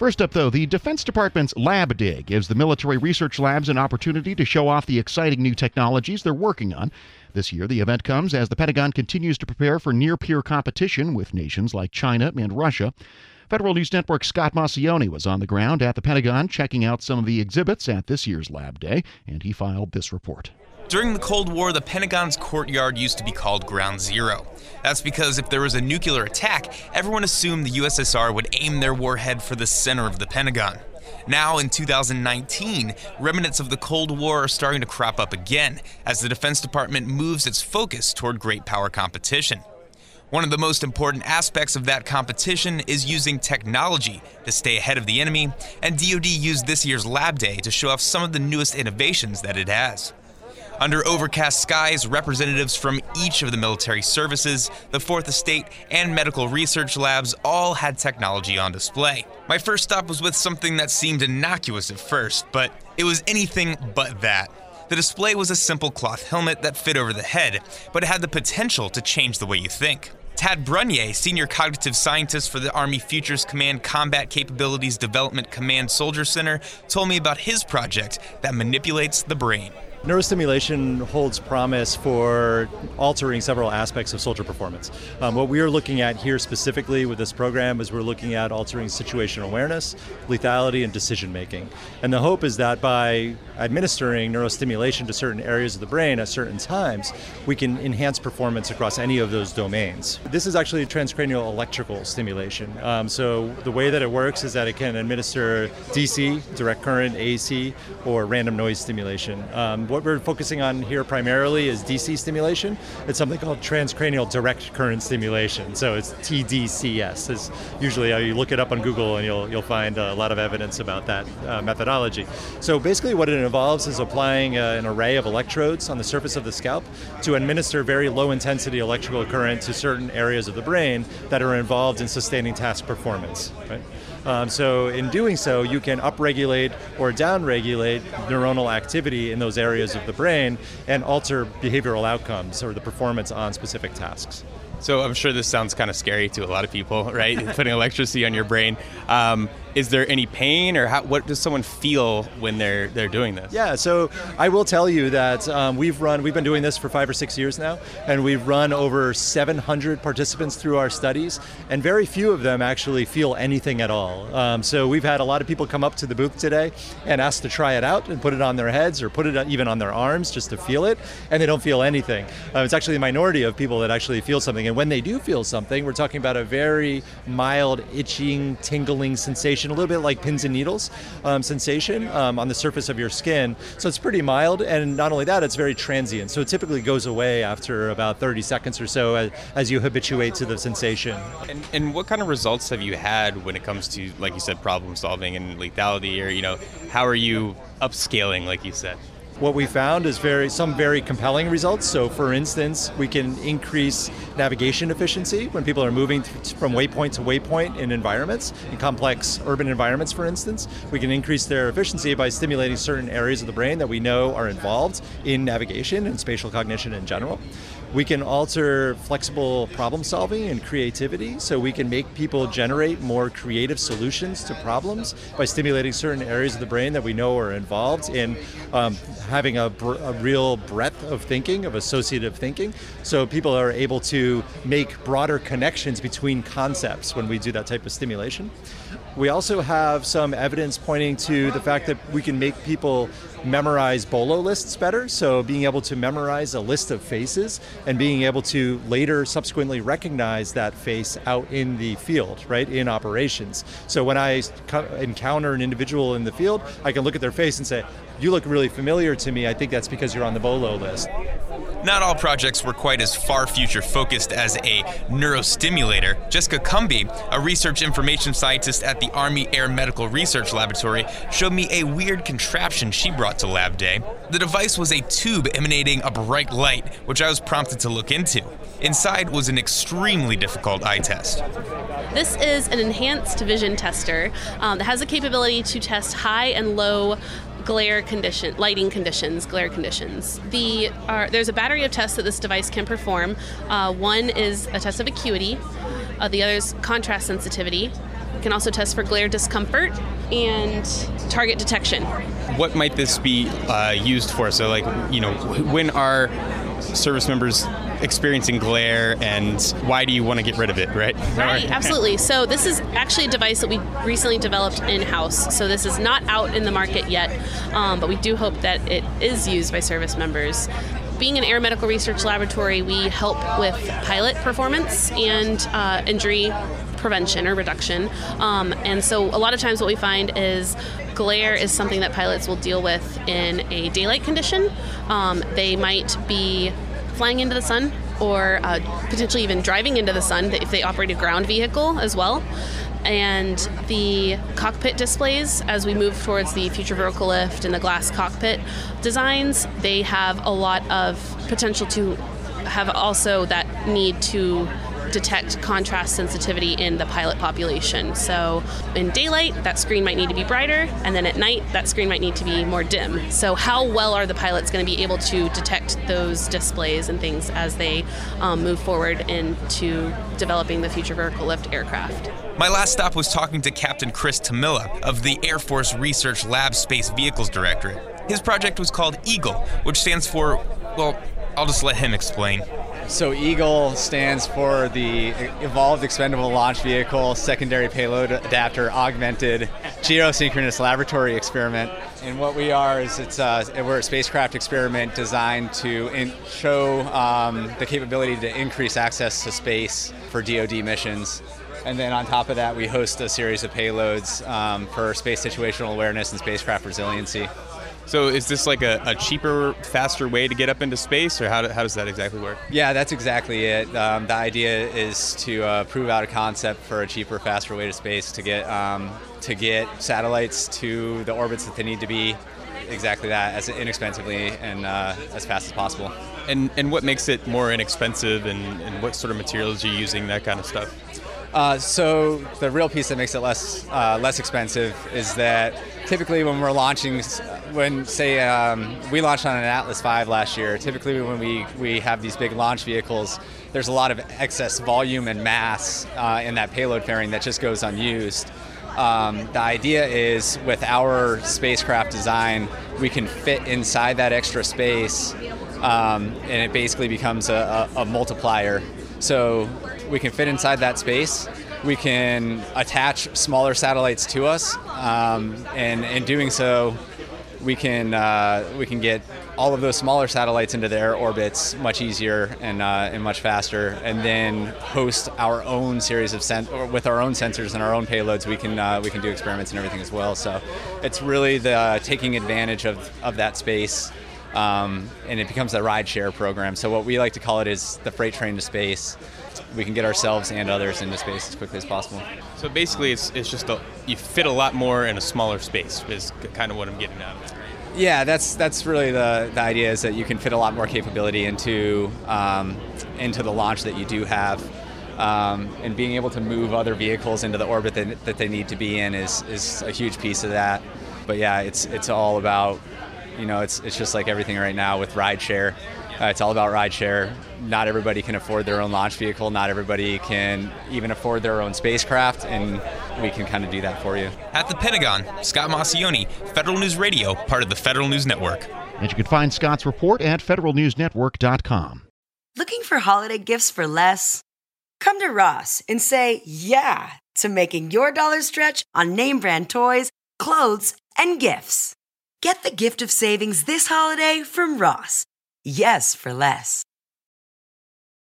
First up, though, the Defense Department's Lab Day gives the military research labs an opportunity to show off the exciting new technologies they're working on. This year, the event comes as the Pentagon continues to prepare for near peer competition with nations like China and Russia. Federal News Network's Scott Maucione was on the ground at the Pentagon checking out some of the exhibits at this year's Lab Day, and he filed this report. During the Cold War, the Pentagon's courtyard used to be called Ground Zero. That's because if there was a nuclear attack, everyone assumed the USSR would aim their warhead for the center of the Pentagon. Now, in 2019, remnants of the Cold War are starting to crop up again as the Defense Department moves its focus toward great power competition. One of the most important aspects of that competition is using technology to stay ahead of the enemy, and DoD used this year's Lab Day to show off some of the newest innovations that it has. Under overcast skies, representatives from each of the military services, the Fourth Estate, and medical research labs all had technology on display. My first stop was with something that seemed innocuous at first, but it was anything but that. The display was a simple cloth helmet that fit over the head, but it had the potential to change the way you think. Tad Brunyé, senior cognitive scientist for the Army Futures Command Combat Capabilities Development Command Soldier Center, told me about his project that manipulates the brain. Neurostimulation holds promise for altering several aspects of soldier performance. Um, what we are looking at here specifically with this program is we're looking at altering situational awareness, lethality, and decision making. And the hope is that by administering neurostimulation to certain areas of the brain at certain times, we can enhance performance across any of those domains. This is actually transcranial electrical stimulation. Um, so the way that it works is that it can administer DC, direct current, AC, or random noise stimulation. Um, what we're focusing on here primarily is DC stimulation. It's something called transcranial direct current stimulation. So it's TDCS. Is usually you look it up on Google and you'll you'll find a lot of evidence about that uh, methodology. So basically, what it involves is applying uh, an array of electrodes on the surface of the scalp to administer very low intensity electrical current to certain areas of the brain that are involved in sustaining task performance. Right? Um, so in doing so, you can upregulate or downregulate neuronal activity in those areas of the brain and alter behavioral outcomes or the performance on specific tasks. So I'm sure this sounds kind of scary to a lot of people, right? Putting electricity on your brain. Um, is there any pain, or how, what does someone feel when they're they're doing this? Yeah, so I will tell you that um, we've run we've been doing this for five or six years now, and we've run over 700 participants through our studies, and very few of them actually feel anything at all. Um, so we've had a lot of people come up to the booth today and ask to try it out and put it on their heads or put it even on their arms just to feel it, and they don't feel anything. Uh, it's actually a minority of people that actually feel something, and when they do feel something, we're talking about a very mild itching, tingling sensation sensation, a little bit like pins and needles um, sensation um, on the surface of your skin. So it's pretty mild, and not only that, it's very transient. So it typically goes away after about 30 seconds or so as, as you habituate to the sensation. And, and what kind of results have you had when it comes to, like you said, problem solving and lethality, or you know, how are you upscaling, like you said? What we found is very some very compelling results. So, for instance, we can increase navigation efficiency when people are moving from waypoint to waypoint in environments, in complex urban environments, for instance. We can increase their efficiency by stimulating certain areas of the brain that we know are involved in navigation and spatial cognition in general. We can alter flexible problem solving and creativity, so we can make people generate more creative solutions to problems by stimulating certain areas of the brain that we know are involved in um, having a, a, real breadth of thinking, of associative thinking. So people are able to make broader connections between concepts when we do that type of stimulation. We also have some evidence pointing to the fact that we can make people memorize bolo lists better. So being able to memorize a list of faces and being able to later subsequently recognize that face out in the field, right, in operations. So when I encounter an individual in the field, I can look at their face and say, you look really familiar to me. I think that's because you're on the bolo list. Not all projects were quite as far future focused as a neurostimulator. Jessica Cumby, a research information scientist at the Army Aeromedical Research Laboratory, showed me a weird contraption she brought to Lab Day. The device was a tube emanating a bright light, which I was prompted to look into. Inside was an extremely difficult eye test. This is an enhanced vision tester um, that has the capability to test high and low glare condition, lighting conditions, glare conditions. The uh, there's a battery of tests that this device can perform. Uh, one is a test of acuity, uh, the other is contrast sensitivity, It can also test for glare discomfort and target detection. What might this be uh, used for? So, like, you know, when are service members experiencing glare and why do you want to get rid of it, right? Right, absolutely. So, this is actually a device that we recently developed in house. So, this is not out in the market yet, um, but we do hope that it is used by service members. Being an aeromedical research laboratory, we help with pilot performance and uh, injury prevention or reduction. Um, and so, a lot of times, what we find is glare is something that pilots will deal with in a daylight condition. Um, they might be flying into the sun or uh, potentially even driving into the sun if they operate a ground vehicle as well. And the cockpit displays, as we move towards the future vertical lift and the glass cockpit designs, they have a lot of potential to have also that need to detect contrast sensitivity in the pilot population. So in daylight, that screen might need to be brighter, and then at night, that screen might need to be more dim. So how well are the pilots going to be able to detect those displays and things as they um, move forward into developing the future vertical lift aircraft? My last stop was talking to Captain Chris Tamila of the Air Force Research Lab Space Vehicles Directorate. His project was called EAGLE, which stands for, well, I'll just let him explain. So EAGLE stands for the Evolved Expendable Launch Vehicle Secondary Payload Adapter Augmented Geosynchronous Laboratory Experiment. And what we are is it's a, we're a spacecraft experiment designed to in, show um, the capability to increase access to space for DoD missions. And then on top of that, we host a series of payloads um, for space situational awareness and spacecraft resiliency. So is this like a, a, cheaper, faster way to get up into space, or how, do, how does that exactly work? Yeah, that's exactly it. Um, the idea is to uh, prove out a concept for a cheaper, faster way to space to get um, to get satellites to the orbits that they need to be. Exactly that, as inexpensively and uh, as fast as possible. And and what makes it more inexpensive, and, and what sort of materials are you using, that kind of stuff? Uh, so the real piece that makes it less uh, less expensive is that typically when we're launching, when say um, we launched on an Atlas V last year, typically when we we have these big launch vehicles, there's a lot of excess volume and mass uh, in that payload fairing that just goes unused. Um, the idea is with our spacecraft design, we can fit inside that extra space, um, and it basically becomes a, a, a multiplier. So we can fit inside that space. We can attach smaller satellites to us, um, and in doing so, we can uh, we can get all of those smaller satellites into their orbits much easier and uh, and much faster, and then host our own series of sen- with our own sensors and our own payloads. We can uh, we can do experiments and everything as well. So it's really the uh, taking advantage of of that space. Um, and it becomes a ride share program. So what we like to call it is the freight train to space we can get ourselves and others into space as quickly as possible. So basically, it's, it's just a, you fit a lot more in a smaller space. Is kind of what I'm getting out of it. Yeah, that's that's really the, the idea is that you can fit a lot more capability into um, into the launch that you do have. Um, and being able to move other vehicles into the orbit that, that they need to be in is, is a huge piece of that. But yeah, it's it's all about, you know, it's it's just like everything right now with rideshare. Uh, it's all about rideshare. Not everybody can afford their own launch vehicle. Not everybody can even afford their own spacecraft, and we can kind of do that for you. At the Pentagon, Scott Maucione, Federal News Radio, part of the Federal News Network. And you can find Scott's report at federalnewsnetwork.com. Looking for holiday gifts for less? Come to Ross and say yeah to making your dollar stretch on name brand toys, clothes, and gifts. Get the gift of savings this holiday from Ross. Yes, for less.